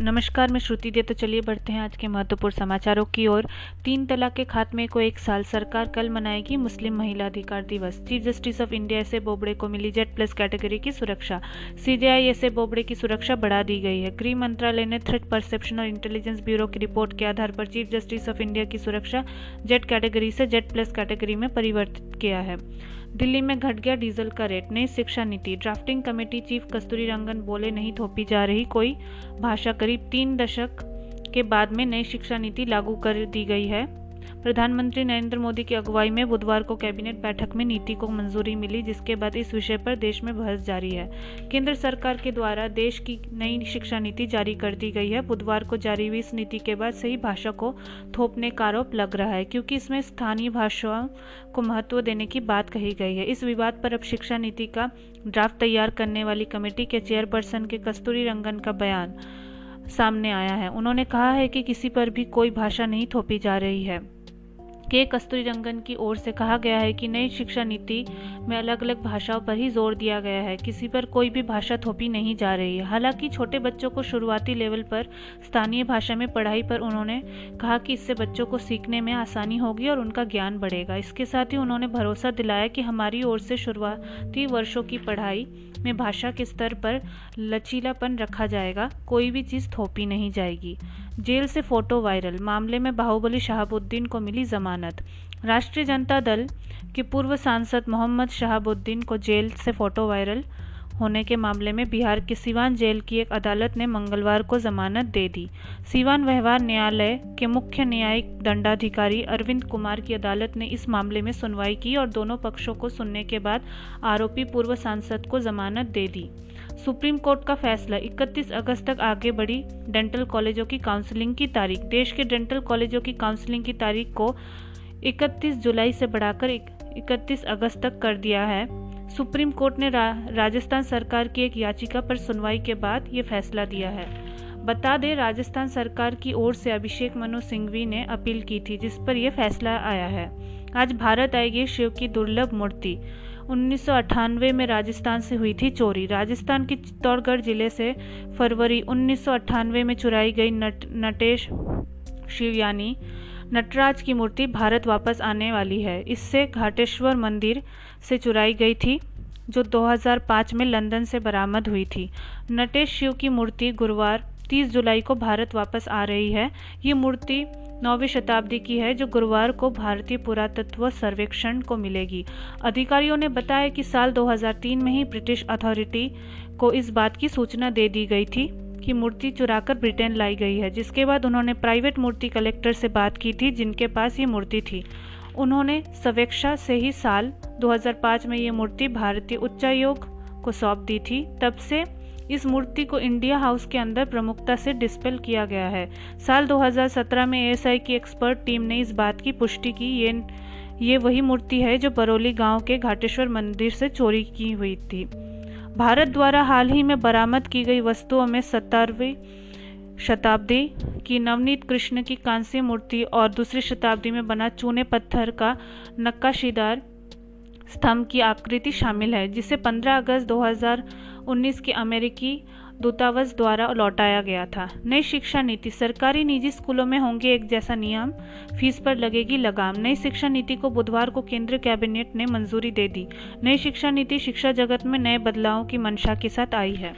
नमस्कार, मैं श्रुति दे। तो चलिए बढ़ते हैं आज के महत्वपूर्ण समाचारों की ओर। तीन तलाक के खात्मे को एक साल सरकार कल मनाएगी मुस्लिम महिला अधिकार दिवस। Chief justice of India A Bobde को मिली जेड प्लस कैटेगरी की सुरक्षा। सीजेआई एस ए बोबड़े की सुरक्षा बढ़ा दी गई है। गृह मंत्रालय ने थ्रेट परसेप्शन और इंटेलिजेंस ब्यूरो की रिपोर्ट के आधार पर चीफ जस्टिस ऑफ़ इंडिया की सुरक्षा जेड कैटेगरी से जेड प्लस कैटेगरी में परिवर्तित किया है। दिल्ली में घट गया डीजल का रेट, नई शिक्षा नीति। ड्राफ्टिंग कमेटी चीफ कस्तूरी रंगन बोले, नहीं थोपी जा रही कोई भाषा करीब तीन दशक के बाद में नई शिक्षा नीति लागू कर दी गई है। प्रधानमंत्री नरेंद्र मोदी की अगुवाई में बुधवार को कैबिनेट बैठक में नीति को मंजूरी मिली, जिसके बाद इस विषय पर देश में बहस जारी है। केंद्र सरकार के द्वारा देश की नई शिक्षा नीति जारी कर दी गई है। बुधवार को जारी हुई इस नीति के बाद सही भाषा को थोपने का आरोप लग रहा है, क्योंकि इसमें स्थानीय भाषाओं को महत्व देने की बात कही गई है। इस विवाद पर अब शिक्षा नीति का ड्राफ्ट तैयार करने वाली कमेटी के चेयरपर्सन के कस्तूरी रंगन का बयान सामने आया है। उन्होंने कहा है कि किसी पर भी कोई भाषा नहीं थोपी जा रही है। के कस्तूरी रंगन की ओर से कहा गया है कि नई शिक्षा नीति में अलग अलग भाषाओं पर ही ज़ोर दिया गया है। किसी पर कोई भी भाषा थोपी नहीं जा रही है। हालाँकि छोटे बच्चों को शुरुआती लेवल पर स्थानीय भाषा में पढ़ाई पर उन्होंने कहा कि इससे बच्चों को सीखने में आसानी होगी और उनका ज्ञान बढ़ेगा। इसके साथ ही उन्होंने भरोसा दिलाया कि हमारी ओर से शुरुआती वर्षों की पढ़ाई में भाषा के स्तर पर लचीलापन रखा जाएगा। कोई भी चीज़ थोपी नहीं जाएगी। जेल से फ़ोटो वायरल। मामले में बाहुबली शहाबुद्दीन को मिली जमानत। राष्ट्रीय जनता दल के पूर्व सांसद मोहम्मद शहाबुद्दीन को जेल से फ़ोटो वायरल होने के मामले में बिहार के सिवान जेल की एक अदालत ने मंगलवार को जमानत दे दी। सिवान व्यवहार न्यायालय के मुख्य न्यायिक दंडाधिकारी अरविंद कुमार की अदालत ने इस मामले में सुनवाई की और दोनों पक्षों को सुनने के बाद आरोपी पूर्व सांसद को जमानत दे दी। सुप्रीम कोर्ट का फैसला 31 अगस्त तक आगे बढ़ी डेंटल कॉलेजों की काउंसलिंग की तारीख। देश के डेंटल कॉलेजों की काउंसलिंग की तारीख को 31 जुलाई से बढ़ाकर 31 अगस्त तक कर दिया है। सुप्रीम कोर्ट ने रा, राजस्थान सरकार की एक याचिका पर सुनवाई के बाद ये फैसला दिया है। बता दें राजस्थान सरकार की ओर से अभिषेक मनु सिंघवी ने अपील की थी जिस पर यह फैसला आया है। आज भारत आएगी शिव की दुर्लभ मूर्ति। उन्नीस सौ अठानवे में राजस्थान से हुई थी चोरी। राजस्थान के चित्तौड़गढ़ ज़िले से फरवरी उन्नीस सौ अठानवे में चुराई गई नट नटेश शिवयानी नटराज की मूर्ति भारत वापस आने वाली है। इससे घाटेश्वर मंदिर से चुराई गई थी, जो 2005 में लंदन से बरामद हुई थी। नटेश शिव की मूर्ति गुरुवार 30 जुलाई को भारत वापस आ रही है। ये मूर्ति नौवीं शताब्दी की है, जो गुरुवार को भारतीय पुरातत्व सर्वेक्षण को मिलेगी। अधिकारियों ने बताया कि साल 2003 में ही ब्रिटिश अथॉरिटी को इस बात की सूचना दे दी गई थी। कि मूर्ति चुराकर ब्रिटेन लाई गई है, जिसके बाद उन्होंने प्राइवेट मूर्ति कलेक्टर से बात की थी, जिनके पास ये मूर्ति थी। उन्होंने सवेक्षा से ही साल 2005 में ये मूर्ति भारतीय उच्चायोग को सौंप दी थी। तब से इस मूर्ति को इंडिया हाउस के अंदर प्रमुखता से डिस्पेल किया गया है। साल 2017 में एएसआई की एक्सपर्ट टीम ने इस बात की पुष्टि की। ये ये वही मूर्ति है जो बरौली गाँव के घाटेश्वर मंदिर से चोरी की हुई थी। भारत द्वारा हाल ही में बरामद की गई वस्तुओं में सत्तरवीं शताब्दी की नवनीत कृष्ण की कांस्य मूर्ति और दूसरी शताब्दी में बना चूने पत्थर का नक्काशीदार स्तंभ की आकृति शामिल है, जिसे 15 अगस्त 2019 के अमेरिकी दूतावास द्वारा लौटाया गया था। नई शिक्षा नीति। सरकारी निजी स्कूलों में होंगे एक जैसा नियम। फ़ीस पर लगेगी लगाम। नई शिक्षा नीति को बुधवार को केंद्रीय कैबिनेट ने मंजूरी दे दी। नई शिक्षा नीति शिक्षा जगत में नए बदलावों की मंशा के साथ आई है।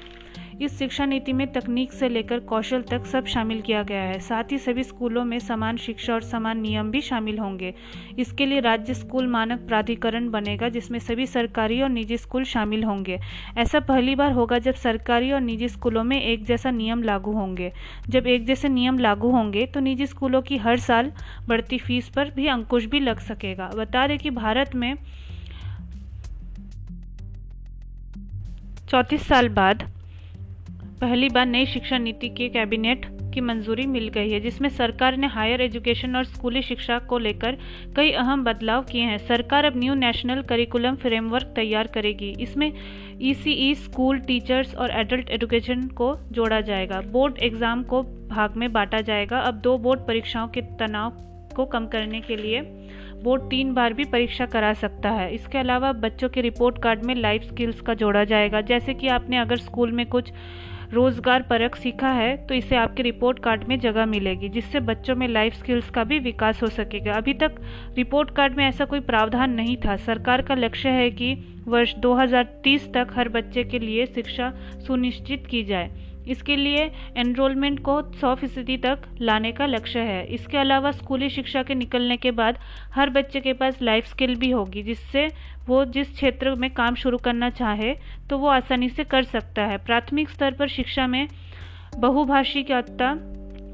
इस शिक्षा नीति में तकनीक से लेकर कौशल तक सब शामिल किया गया है। साथ ही सभी स्कूलों में समान शिक्षा और समान नियम भी शामिल होंगे। इसके लिए राज्य स्कूल मानक प्राधिकरण बनेगा, जिसमें सभी सरकारी और निजी स्कूल शामिल होंगे। ऐसा पहली बार होगा जब सरकारी और निजी स्कूलों में एक जैसा नियम लागू होंगे। जब एक जैसे नियम लागू होंगे तो निजी स्कूलों की हर साल बढ़ती फ़ीस पर भी अंकुश भी लग सकेगा। बता दें कि भारत में चौंतीस साल बाद पहली बार नई शिक्षा नीति के कैबिनेट की मंजूरी मिल गई है, जिसमें सरकार ने हायर एजुकेशन और स्कूली शिक्षा को लेकर कई अहम बदलाव किए हैं। सरकार अब न्यू नेशनल करिकुलम फ्रेमवर्क तैयार करेगी। इसमें ईसीई स्कूल टीचर्स और एडल्ट एजुकेशन को जोड़ा जाएगा। बोर्ड एग्ज़ाम को भाग में बांटा जाएगा। अब दो बोर्ड परीक्षाओं के तनाव को कम करने के लिए बोर्ड तीन बार भी परीक्षा करा सकता है। इसके अलावा बच्चों के रिपोर्ट कार्ड में लाइफ स्किल्स का जोड़ा जाएगा। जैसे कि आपने अगर स्कूल में कुछ रोज़गार परक सीखा है तो इसे आपके रिपोर्ट कार्ड में जगह मिलेगी, जिससे बच्चों में लाइफ स्किल्स का भी विकास हो सकेगा। अभी तक रिपोर्ट कार्ड में ऐसा कोई प्रावधान नहीं था। सरकार का लक्ष्य है कि वर्ष 2030 तक हर बच्चे के लिए शिक्षा सुनिश्चित की जाए। इसके लिए एनरोलमेंट को 100 फ़ीसदी तक लाने का लक्ष्य है। इसके अलावा स्कूली शिक्षा के निकलने के बाद हर बच्चे के पास लाइफ स्किल भी होगी, जिससे वो जिस क्षेत्र में काम शुरू करना चाहे तो वो आसानी से कर सकता है। प्राथमिक स्तर पर शिक्षा में बहुभाषिकता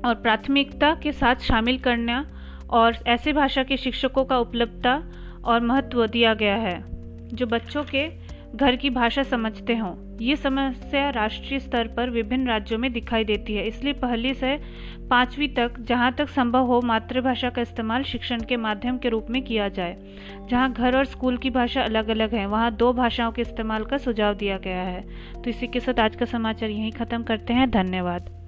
और प्राथमिकता के साथ शामिल करना और ऐसे भाषा के शिक्षकों का उपलब्धता और महत्व दिया गया है, जो बच्चों के घर की भाषा समझते हों। ये समस्या राष्ट्रीय स्तर पर विभिन्न राज्यों में दिखाई देती है। इसलिए पहली से पाँचवीं तक, जहाँ तक संभव हो, मातृभाषा का इस्तेमाल शिक्षण के माध्यम के रूप में किया जाए। जहाँ घर और स्कूल की भाषा अलग अलग है, वहाँ दो भाषाओं के इस्तेमाल का सुझाव दिया गया है। तो इसी के साथ आज का समाचार यहीं ख़त्म करते हैं। धन्यवाद।